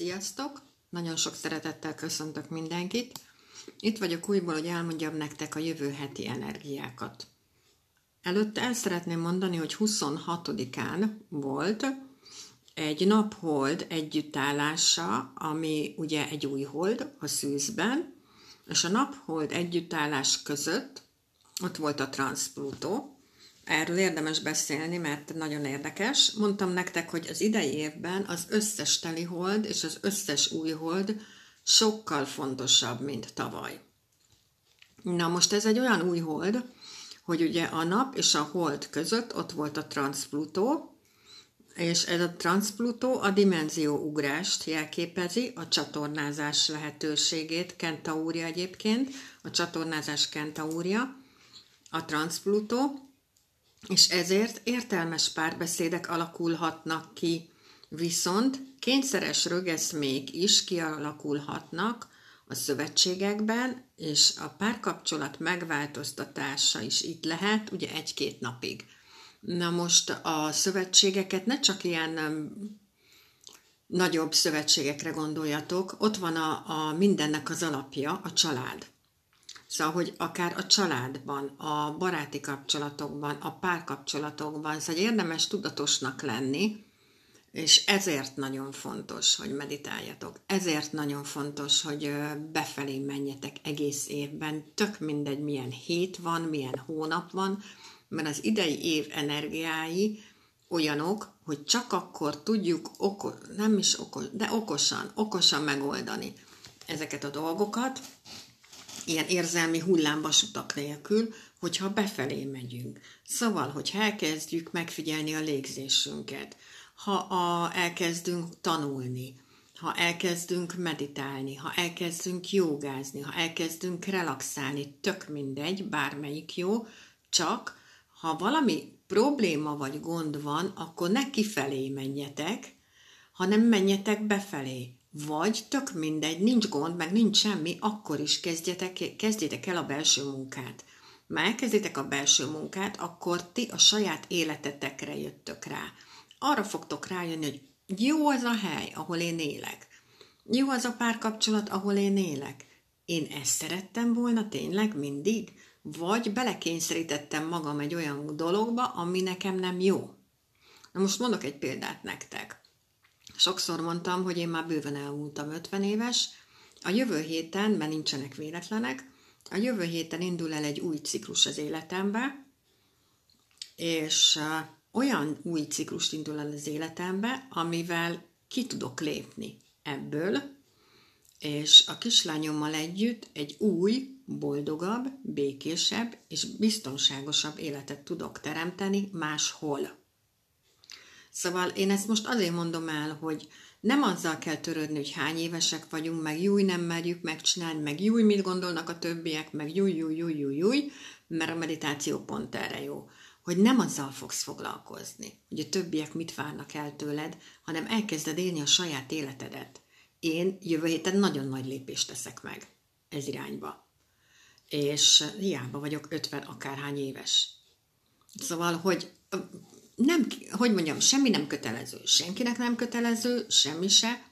Sziasztok! Nagyon sok szeretettel köszöntök mindenkit. Itt vagyok újból, hogy elmondjam nektek a jövő heti energiákat. Előtte el szeretném mondani, hogy 26-án volt egy naphold együttállása, ami ugye egy új hold a szűzben, és a naphold együttállás között ott volt a Transpluto, Erről érdemes beszélni, mert nagyon érdekes. Mondtam nektek, hogy az idei évben az összes teli hold és az összes új hold sokkal fontosabb, mint tavaly. Na most ez egy olyan új hold, hogy ugye a nap és a hold között ott volt a Transpluto, és ez a Transpluto a dimenzióugrást jelképezi, a csatornázás lehetőségét, Kentaúria egyébként, a csatornázás Kentaúria, a Transpluto, és ezért értelmes párbeszédek alakulhatnak ki, viszont kényszeres rögeszmék is kialakulhatnak a szövetségekben, és a párkapcsolat megváltoztatása is itt lehet, ugye egy-két napig. Na most a szövetségeket ne csak ilyen nagyobb szövetségekre gondoljatok, ott van a, a mindennek az alapja, a család. Szóval, hogy akár a családban, a baráti kapcsolatokban, a párkapcsolatokban, szóval érdemes tudatosnak lenni, és ezért nagyon fontos, hogy meditáljatok. Ezért nagyon fontos, hogy befelé menjetek egész évben. Tök mindegy, milyen hét van, milyen hónap van, mert az idei év energiái olyanok, hogy csak akkor tudjuk, oko, nem is okos, de okosan, okosan megoldani ezeket a dolgokat, ilyen érzelmi hullámvasutak nélkül, hogyha befelé megyünk. Szóval, hogy elkezdjük megfigyelni a légzésünket, ha a, elkezdünk tanulni, ha elkezdünk meditálni, ha elkezdünk jogázni, ha elkezdünk relaxálni, tök mindegy, bármelyik jó, csak ha valami probléma vagy gond van, akkor ne kifelé menjetek, hanem menjetek befelé. Vagy tök mindegy, nincs gond, meg nincs semmi, akkor is kezdjetek, kezdjétek el a belső munkát. Már elkezditek a belső munkát, akkor ti a saját életetekre jöttök rá. Arra fogtok rájönni, hogy jó az a hely, ahol én élek. Jó az a párkapcsolat, ahol én élek. Én ezt szerettem volna tényleg mindig? Vagy belekényszerítettem magam egy olyan dologba, ami nekem nem jó? Na most mondok egy példát nektek. Sokszor mondtam, hogy én már bőven elmúltam 50 éves. A jövő héten, mert nincsenek véletlenek, a jövő héten indul el egy új ciklus az életembe, és olyan új ciklust indul el az életembe, amivel ki tudok lépni ebből, és a kislányommal együtt egy új, boldogabb, békésebb és biztonságosabb életet tudok teremteni máshol. Szóval én ezt most azért mondom el, hogy nem azzal kell törődni, hogy hány évesek vagyunk, meg júj, nem merjük megcsinálni, meg júj, mit gondolnak a többiek, meg júj, júj, júj, júj, júj, mert a meditáció pont erre jó. Hogy nem azzal fogsz foglalkozni, hogy a többiek mit várnak el tőled, hanem elkezded élni a saját életedet. Én jövő héten nagyon nagy lépést teszek meg ez irányba. És hiába vagyok 50 akárhány éves. Szóval, hogy nem, hogy mondjam, semmi nem kötelező, senkinek nem kötelező, semmi se,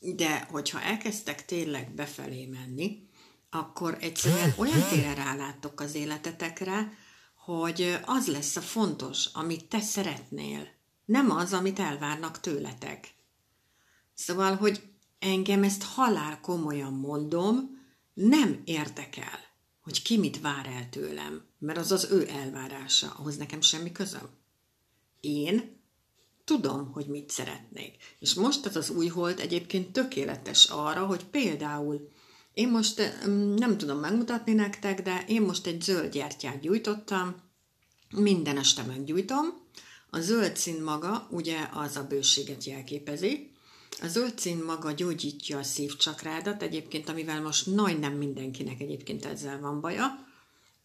de hogyha elkezdtek tényleg befelé menni, akkor egyszerűen olyan téren ráláttok az életetekre, hogy az lesz a fontos, amit te szeretnél, nem az, amit elvárnak tőletek. Szóval, hogy engem ezt halál komolyan mondom, nem érdekel, hogy ki mit vár el tőlem, mert az az ő elvárása, ahhoz nekem semmi közöm én tudom, hogy mit szeretnék. És most ez az új hold egyébként tökéletes arra, hogy például én most nem tudom megmutatni nektek, de én most egy zöld gyertyát gyújtottam, minden este meggyújtom. A zöld szín maga ugye az a bőséget jelképezi, a zöld szín maga gyógyítja a szívcsakrádat, egyébként amivel most nem mindenkinek egyébként ezzel van baja,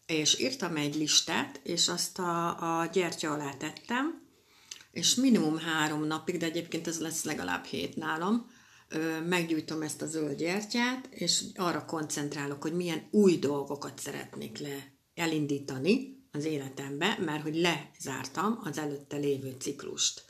és írtam egy listát, és azt a, a gyertya alá tettem, és minimum három napig, de egyébként ez lesz legalább hét nálam, meggyújtom ezt a zöld gyertyát, és arra koncentrálok, hogy milyen új dolgokat szeretnék le elindítani az életembe, mert hogy lezártam az előtte lévő ciklust.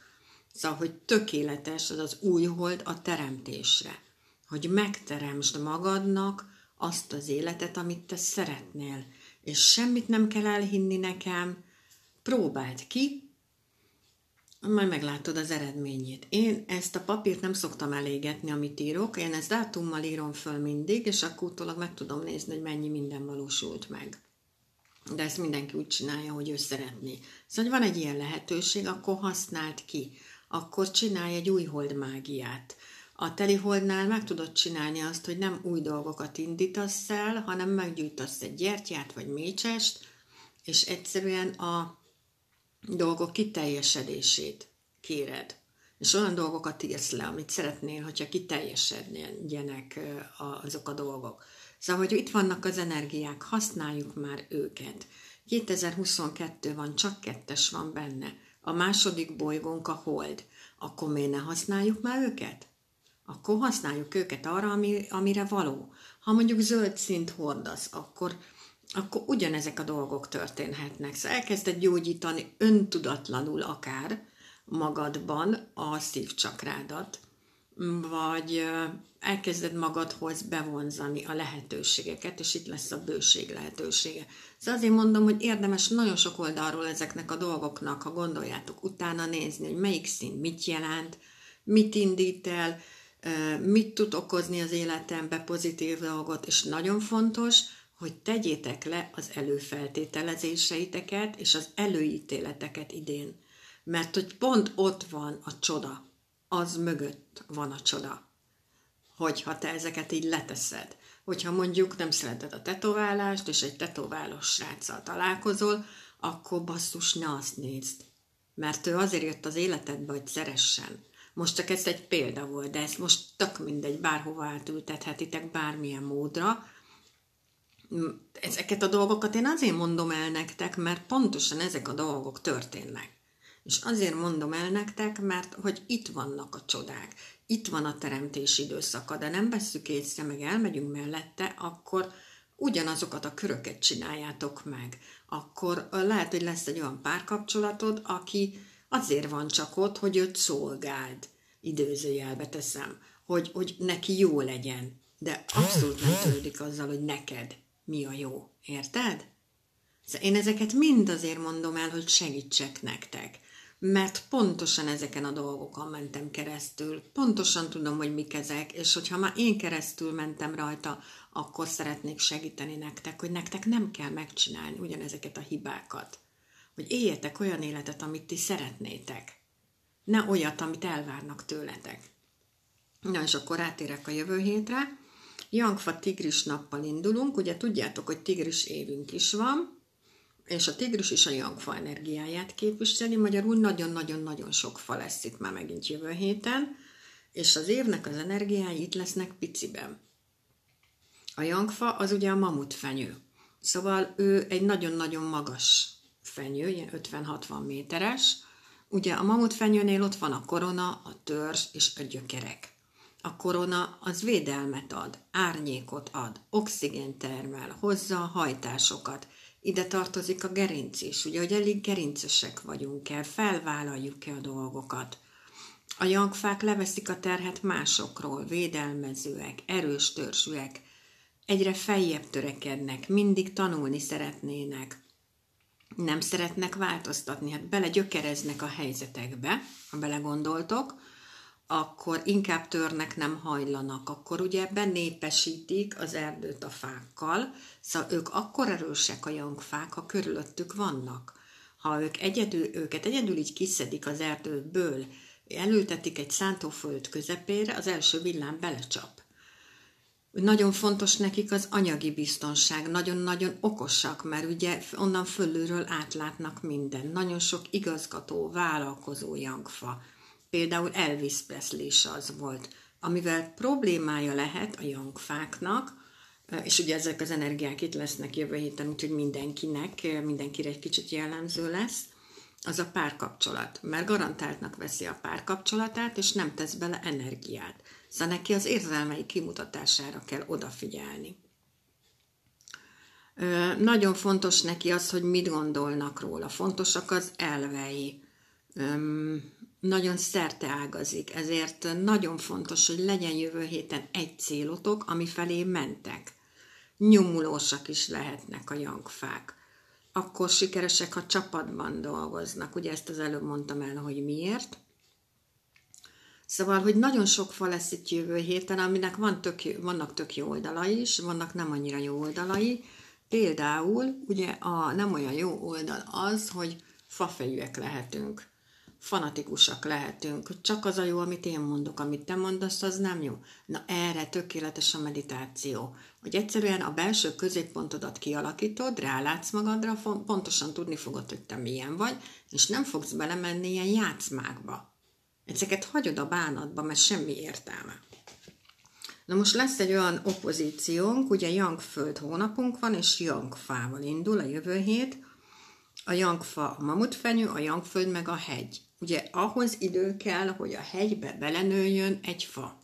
Szóval, hogy tökéletes az az új hold a teremtésre. Hogy megteremtsd magadnak azt az életet, amit te szeretnél. És semmit nem kell elhinni nekem, próbáld ki, majd meglátod az eredményét. Én ezt a papírt nem szoktam elégetni, amit írok, én ezt dátummal írom föl mindig, és akkor utólag meg tudom nézni, hogy mennyi minden valósult meg. De ezt mindenki úgy csinálja, hogy ő szeretné. Szóval, hogy van egy ilyen lehetőség, akkor használd ki. Akkor csinálj egy új hold mágiát. A teli holdnál meg tudod csinálni azt, hogy nem új dolgokat indítasz el, hanem meggyújtasz egy gyertyát vagy mécsest, és egyszerűen a dolgok kiteljesedését kéred. És olyan dolgokat írsz le, amit szeretnél, hogyha kiteljesedjenek azok a dolgok. Szóval, hogy itt vannak az energiák, használjuk már őket. 2022 van, csak kettes van benne. A második bolygónk a hold. Akkor miért ne használjuk már őket? Akkor használjuk őket arra, ami, amire való. Ha mondjuk zöld szint hordasz, akkor akkor ugyanezek a dolgok történhetnek. Szóval elkezded gyógyítani öntudatlanul akár magadban a szívcsakrádat, vagy elkezded magadhoz bevonzani a lehetőségeket, és itt lesz a bőség lehetősége. Szóval azért mondom, hogy érdemes nagyon sok oldalról ezeknek a dolgoknak, ha gondoljátok, utána nézni, hogy melyik szín mit jelent, mit indít el, mit tud okozni az életembe pozitív dolgot, és nagyon fontos, hogy tegyétek le az előfeltételezéseiteket és az előítéleteket idén. Mert hogy pont ott van a csoda, az mögött van a csoda. Hogyha te ezeket így leteszed. Hogyha mondjuk nem szereted a tetoválást, és egy tetoválós sráccal találkozol, akkor basszus, ne azt nézd. Mert ő azért jött az életedbe, hogy szeressen. Most csak ez egy példa volt, de ezt most tök mindegy, bárhova átültethetitek bármilyen módra, ezeket a dolgokat én azért mondom el nektek, mert pontosan ezek a dolgok történnek. És azért mondom el nektek, mert hogy itt vannak a csodák, itt van a teremtés időszaka, de nem vesszük észre, meg elmegyünk mellette, akkor ugyanazokat a köröket csináljátok meg. Akkor lehet, hogy lesz egy olyan párkapcsolatod, aki azért van csak ott, hogy őt szolgáld, idézőjelbe teszem, hogy, hogy neki jó legyen, de abszolút nem törődik azzal, hogy neked mi a jó. Érted? Szóval én ezeket mind azért mondom el, hogy segítsek nektek. Mert pontosan ezeken a dolgokon mentem keresztül. Pontosan tudom, hogy mik ezek, és hogyha már én keresztül mentem rajta, akkor szeretnék segíteni nektek, hogy nektek nem kell megcsinálni ugyanezeket a hibákat. Hogy éljetek olyan életet, amit ti szeretnétek. Ne olyat, amit elvárnak tőletek. Na, és akkor átérek a jövő hétre. Jangfa tigris nappal indulunk, ugye tudjátok, hogy tigris évünk is van, és a tigris is a jangfa energiáját képviseli, magyarul nagyon-nagyon-nagyon sok fa lesz itt már megint jövő héten, és az évnek az energiái itt lesznek piciben. A jangfa az ugye a mamut fenyő. Szóval ő egy nagyon-nagyon magas fenyő, ilyen 50-60 méteres. Ugye a mamut fenyőnél ott van a korona, a törzs és a gyökerek. A korona az védelmet ad, árnyékot ad, oxigén termel, hozza a hajtásokat. Ide tartozik a gerinc is, ugye, hogy elég gerincesek vagyunk-e, felvállaljuk-e a dolgokat. A jangfák leveszik a terhet másokról, védelmezőek, erős törzsűek, egyre feljebb törekednek, mindig tanulni szeretnének, nem szeretnek változtatni, hát belegyökereznek a helyzetekbe, ha belegondoltok, akkor inkább törnek, nem hajlanak, akkor ugye benépesítik az erdőt a fákkal, szóval ők akkor erősek a jangfák, ha körülöttük vannak. Ha ők egyedül, őket egyedül így kiszedik az erdőből, elültetik egy szántóföld közepére, az első villám belecsap. Nagyon fontos nekik az anyagi biztonság, nagyon-nagyon okosak, mert ugye onnan fölülről átlátnak minden. Nagyon sok igazgató, vállalkozó jangfa Például Elvis Presley is az volt, amivel problémája lehet a jangfáknak, és ugye ezek az energiák itt lesznek jövő héten, úgyhogy mindenkinek, mindenkire egy kicsit jellemző lesz, az a párkapcsolat. Mert garantáltnak veszi a párkapcsolatát, és nem tesz bele energiát. Szóval neki az érzelmei kimutatására kell odafigyelni. Nagyon fontos neki az, hogy mit gondolnak róla. Fontosak az elvei nagyon szerte ágazik, ezért nagyon fontos, hogy legyen jövő héten egy célotok, ami felé mentek. Nyomulósak is lehetnek a jangfák. Akkor sikeresek, ha csapatban dolgoznak. Ugye ezt az előbb mondtam el, hogy miért. Szóval, hogy nagyon sok fa lesz itt jövő héten, aminek van tök, vannak tök jó oldalai is, vannak nem annyira jó oldalai. Például, ugye a nem olyan jó oldal az, hogy fafejűek lehetünk fanatikusak lehetünk. Csak az a jó, amit én mondok, amit te mondasz, az nem jó. Na erre tökéletes a meditáció. Hogy egyszerűen a belső középpontodat kialakítod, rálátsz magadra, pontosan tudni fogod, hogy te milyen vagy, és nem fogsz belemenni ilyen játszmákba. Ezeket hagyod a bánatba, mert semmi értelme. Na most lesz egy olyan opozíciónk, ugye Jangföld hónapunk van, és Jangfával indul a jövő hét. A Jangfa a mamutfenyő, a Jangföld meg a hegy. Ugye ahhoz idő kell, hogy a hegybe belenőjön egy fa.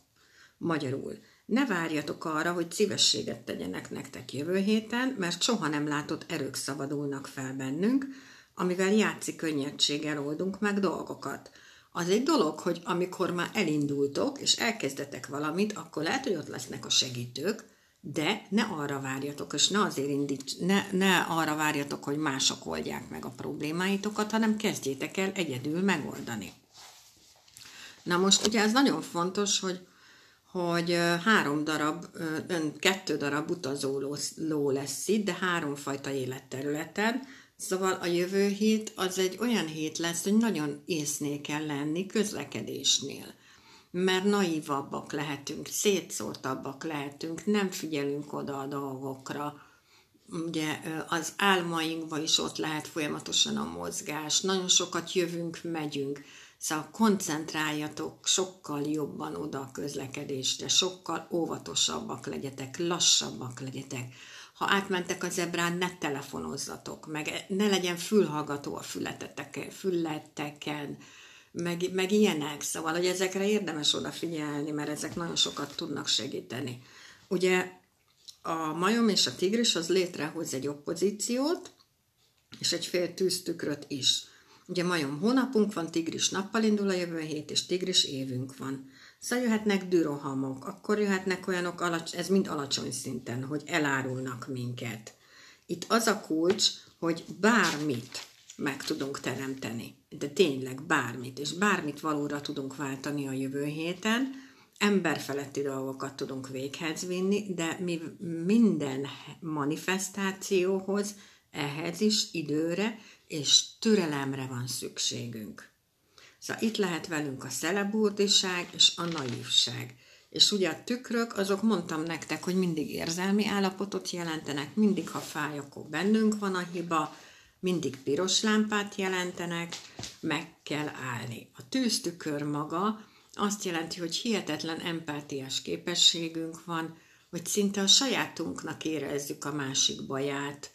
Magyarul. Ne várjatok arra, hogy szívességet tegyenek nektek jövő héten, mert soha nem látott erők szabadulnak fel bennünk, amivel játszik könnyedséggel oldunk meg dolgokat. Az egy dolog, hogy amikor már elindultok, és elkezdetek valamit, akkor lehet, hogy ott lesznek a segítők, de ne arra várjatok, és ne azért indíts, ne, ne arra várjatok, hogy mások oldják meg a problémáitokat, hanem kezdjétek el egyedül megoldani. Na most ugye ez nagyon fontos, hogy, hogy három darab, kettő darab utazó ló lesz itt, de háromfajta életterületen, Szóval a jövő hét az egy olyan hét lesz, hogy nagyon észnél kell lenni közlekedésnél mert naívabbak lehetünk, szétszórtabbak lehetünk, nem figyelünk oda a dolgokra. Ugye az álmainkban is ott lehet folyamatosan a mozgás, nagyon sokat jövünk, megyünk, szóval koncentráljatok sokkal jobban oda a közlekedésre, sokkal óvatosabbak legyetek, lassabbak legyetek. Ha átmentek az ebrán, ne telefonozzatok, meg ne legyen fülhallgató a fületeteken, fületeken, meg, meg ilyenek, szóval, hogy ezekre érdemes odafigyelni, mert ezek nagyon sokat tudnak segíteni. Ugye a majom és a tigris az létrehoz egy oppozíciót, és egy fél tűztükröt is. Ugye majom hónapunk van, tigris nappal indul a jövő hét, és tigris évünk van. Szóval jöhetnek dürohamok, akkor jöhetnek olyanok, ez mind alacsony szinten, hogy elárulnak minket. Itt az a kulcs, hogy bármit, meg tudunk teremteni. De tényleg bármit, és bármit valóra tudunk váltani a jövő héten, emberfeletti dolgokat tudunk véghez vinni, de mi minden manifestációhoz ehhez is időre és türelemre van szükségünk. Szóval itt lehet velünk a szeleburdiság és a naívság. És ugye a tükrök, azok mondtam nektek, hogy mindig érzelmi állapotot jelentenek, mindig ha fáj, akkor bennünk van a hiba, mindig piros lámpát jelentenek, meg kell állni. A tűztükör maga azt jelenti, hogy hihetetlen empátiás képességünk van, hogy szinte a sajátunknak érezzük a másik baját,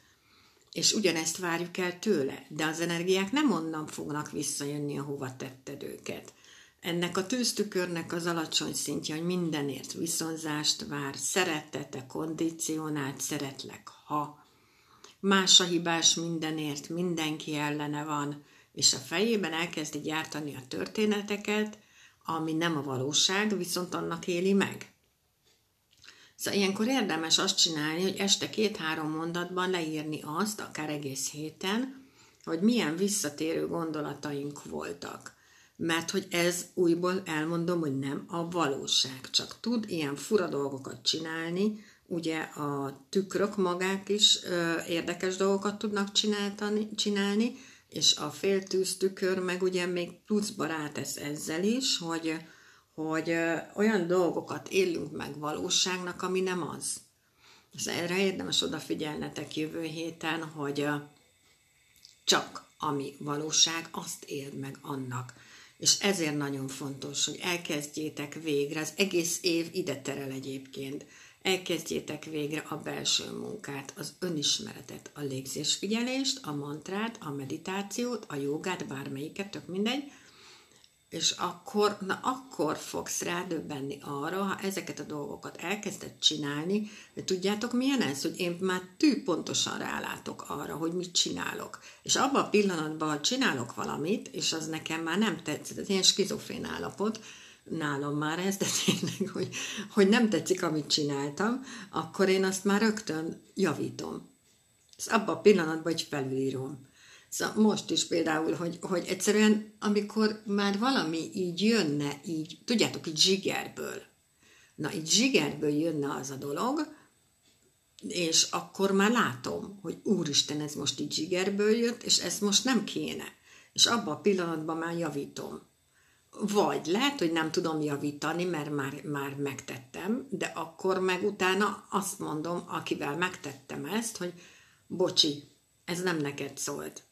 és ugyanezt várjuk el tőle, de az energiák nem onnan fognak visszajönni, ahova tetted őket. Ennek a tűztükörnek az alacsony szintje, hogy mindenért viszonzást vár, szeretete, kondicionált, szeretlek, ha más a hibás mindenért, mindenki ellene van, és a fejében elkezdi gyártani a történeteket, ami nem a valóság, viszont annak éli meg. Szóval ilyenkor érdemes azt csinálni, hogy este két-három mondatban leírni azt, akár egész héten, hogy milyen visszatérő gondolataink voltak. Mert hogy ez újból elmondom, hogy nem a valóság, csak tud ilyen fura dolgokat csinálni, ugye a tükrök magák is ö, érdekes dolgokat tudnak csinálni, és a féltűz tükör meg ugye még pluszba rátesz ezzel is, hogy, hogy ö, olyan dolgokat élünk meg valóságnak, ami nem az. Ez erre érdemes odafigyelnetek jövő héten, hogy ö, csak ami valóság, azt éld meg annak. És ezért nagyon fontos, hogy elkezdjétek végre, az egész év ide terel egyébként elkezdjétek végre a belső munkát, az önismeretet, a légzésfigyelést, a mantrát, a meditációt, a jogát, bármelyiket, tök mindegy, És akkor, na akkor fogsz rádöbbenni arra, ha ezeket a dolgokat elkezded csinálni, de tudjátok milyen ez, hogy én már tű pontosan rálátok arra, hogy mit csinálok. És abban a pillanatban, ha csinálok valamit, és az nekem már nem tetszik, ez ilyen skizofrén állapot, nálam már ez, de tényleg, hogy, hogy nem tetszik, amit csináltam, akkor én azt már rögtön javítom. Ez abban a pillanatban, hogy felülírom. Szóval most is például, hogy, hogy egyszerűen, amikor már valami így jönne, így, tudjátok, így zsigerből, na így zsigerből jönne az a dolog, és akkor már látom, hogy úristen, ez most így zsigerből jött, és ez most nem kéne. És abban a pillanatban már javítom. Vagy lehet, hogy nem tudom javítani, mert már, már megtettem, de akkor meg utána azt mondom, akivel megtettem ezt, hogy bocsi, ez nem neked szólt.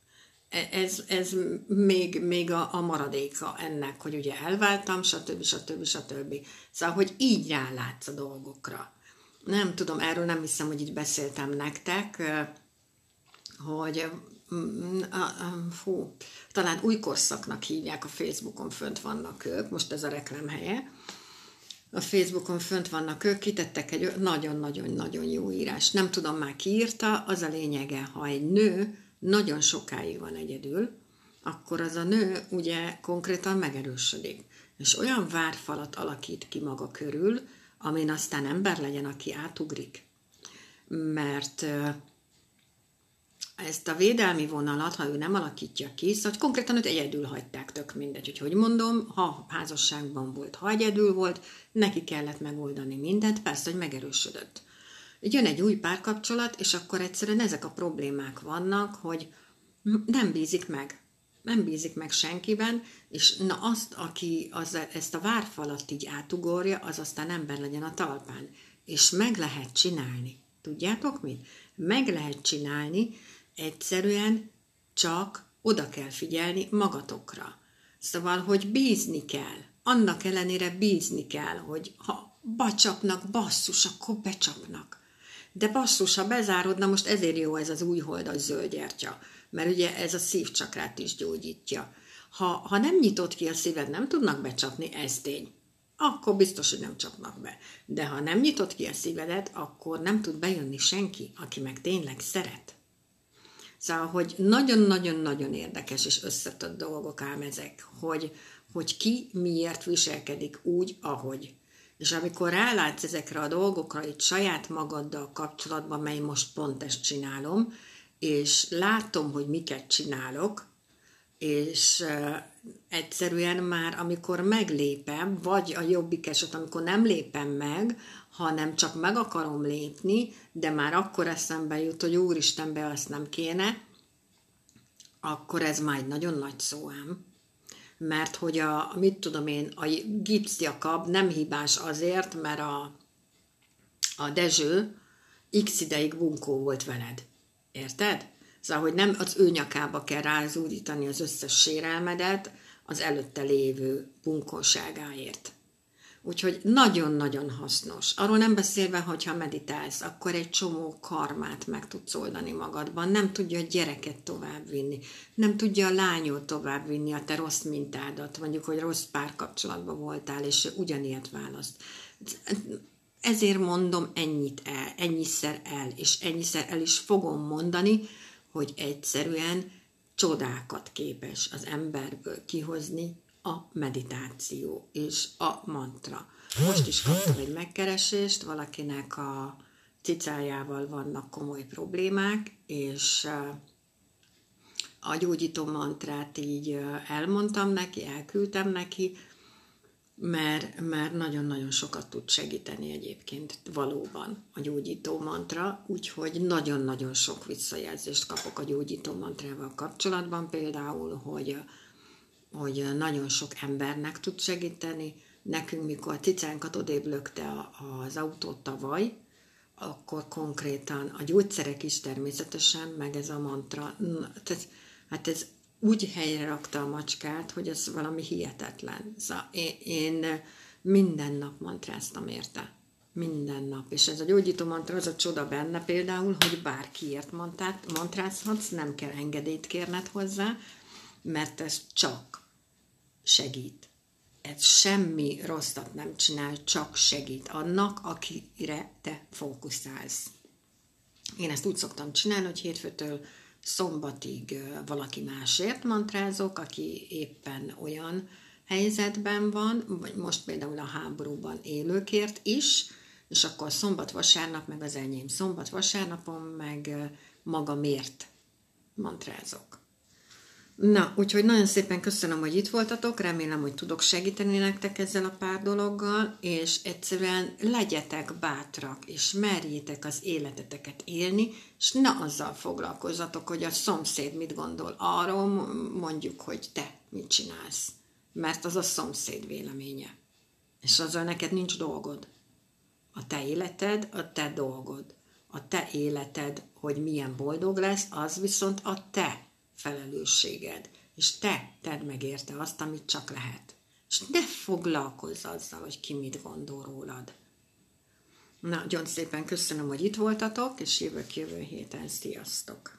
E, ez, ez még, még a, a maradéka ennek, hogy ugye elváltam, stb. stb. stb. Szóval, hogy így rálátsz a dolgokra. Nem tudom, erről nem hiszem, hogy így beszéltem nektek, hogy fú, talán új korszaknak hívják a Facebookon, fönt vannak ők, most ez a reklám helye. A Facebookon fönt vannak ők, kitettek egy nagyon-nagyon-nagyon jó írás. Nem tudom már ki írta, az a lényege, ha egy nő nagyon sokáig van egyedül, akkor az a nő ugye konkrétan megerősödik. És olyan várfalat alakít ki maga körül, amin aztán ember legyen, aki átugrik. Mert ezt a védelmi vonalat, ha ő nem alakítja ki, szóval konkrétan őt egyedül hagyták, tök mindegy, hogy hogy mondom, ha házasságban volt, ha egyedül volt, neki kellett megoldani mindent, persze, hogy megerősödött. Jön egy új párkapcsolat, és akkor egyszerűen ezek a problémák vannak, hogy nem bízik meg. Nem bízik meg senkiben, és na azt, aki az, ezt a várfalat így átugorja, az aztán ember legyen a talpán. És meg lehet csinálni. Tudjátok mit? Meg lehet csinálni, egyszerűen csak oda kell figyelni magatokra. Szóval, hogy bízni kell. Annak ellenére bízni kell, hogy ha bacsapnak, basszus, akkor becsapnak. De basszus, ha bezárod, na most ezért jó ez az új holdas zöldgyertya, mert ugye ez a szívcsakrát is gyógyítja. Ha, ha nem nyitott ki a szíved, nem tudnak becsapni, ez tény. Akkor biztos, hogy nem csapnak be. De ha nem nyitott ki a szívedet, akkor nem tud bejönni senki, aki meg tényleg szeret. Szóval, hogy nagyon-nagyon-nagyon érdekes és összetett dolgok ám ezek, hogy, hogy ki miért viselkedik úgy, ahogy. És amikor rálátsz ezekre a dolgokra itt saját magaddal kapcsolatban, mely most pont ezt csinálom, és látom, hogy miket csinálok, és uh, egyszerűen már amikor meglépem, vagy a jobbik eset, amikor nem lépem meg, hanem csak meg akarom lépni, de már akkor eszembe jut, hogy úristenbe azt nem kéne, akkor ez már egy nagyon nagy szó ám mert hogy a, mit tudom én, a gipszjakab nem hibás azért, mert a, a Dezső x ideig bunkó volt veled. Érted? Szóval, hogy nem az ő nyakába kell rázúdítani az összes sérelmedet az előtte lévő bunkóságáért. Úgyhogy nagyon-nagyon hasznos. Arról nem beszélve, hogyha meditálsz, akkor egy csomó karmát meg tudsz oldani magadban. Nem tudja a gyereket továbbvinni, nem tudja a lányot továbbvinni, a te rossz mintádat, mondjuk, hogy rossz párkapcsolatban voltál, és ugyanilyet választ. Ezért mondom ennyit el, ennyiszer el, és ennyiszer el is fogom mondani, hogy egyszerűen csodákat képes az emberből kihozni a meditáció és a mantra. Most is kaptam egy megkeresést, valakinek a cicájával vannak komoly problémák, és a gyógyító mantrát így elmondtam neki, elküldtem neki, mert, mert nagyon-nagyon sokat tud segíteni egyébként valóban a gyógyító mantra, úgyhogy nagyon-nagyon sok visszajelzést kapok a gyógyító mantrával kapcsolatban, például, hogy hogy nagyon sok embernek tud segíteni. Nekünk, mikor cicánkat odébb lökte az autót tavaly, akkor konkrétan a gyógyszerek is természetesen, meg ez a mantra, tehát, hát ez úgy helyre rakta a macskát, hogy ez valami hihetetlen. Szóval én, én minden nap mantráztam érte. Minden nap. És ez a gyógyító mantra, az a csoda benne például, hogy bárkiért mantrázhatsz, nem kell engedélyt kérned hozzá, mert ez csak segít. ez semmi rosszat nem csinál, csak segít annak, akire te fókuszálsz. Én ezt úgy szoktam csinálni, hogy hétfőtől szombatig valaki másért mantrázok, aki éppen olyan helyzetben van, vagy most például a háborúban élőkért is, és akkor szombat-vasárnap meg az enyém. Szombat-vasárnapon meg magamért mantrázok. Na, úgyhogy nagyon szépen köszönöm, hogy itt voltatok, remélem, hogy tudok segíteni nektek ezzel a pár dologgal, és egyszerűen legyetek bátrak, és merjétek az életeteket élni, és ne azzal foglalkozzatok, hogy a szomszéd mit gondol arról, mondjuk, hogy te mit csinálsz. Mert az a szomszéd véleménye. És azzal neked nincs dolgod. A te életed, a te dolgod. A te életed, hogy milyen boldog lesz, az viszont a te felelősséged, és te tedd meg érte azt, amit csak lehet. És ne foglalkozz azzal, hogy ki mit gondol rólad. Nagyon szépen köszönöm, hogy itt voltatok, és jövök jövő héten. Sziasztok!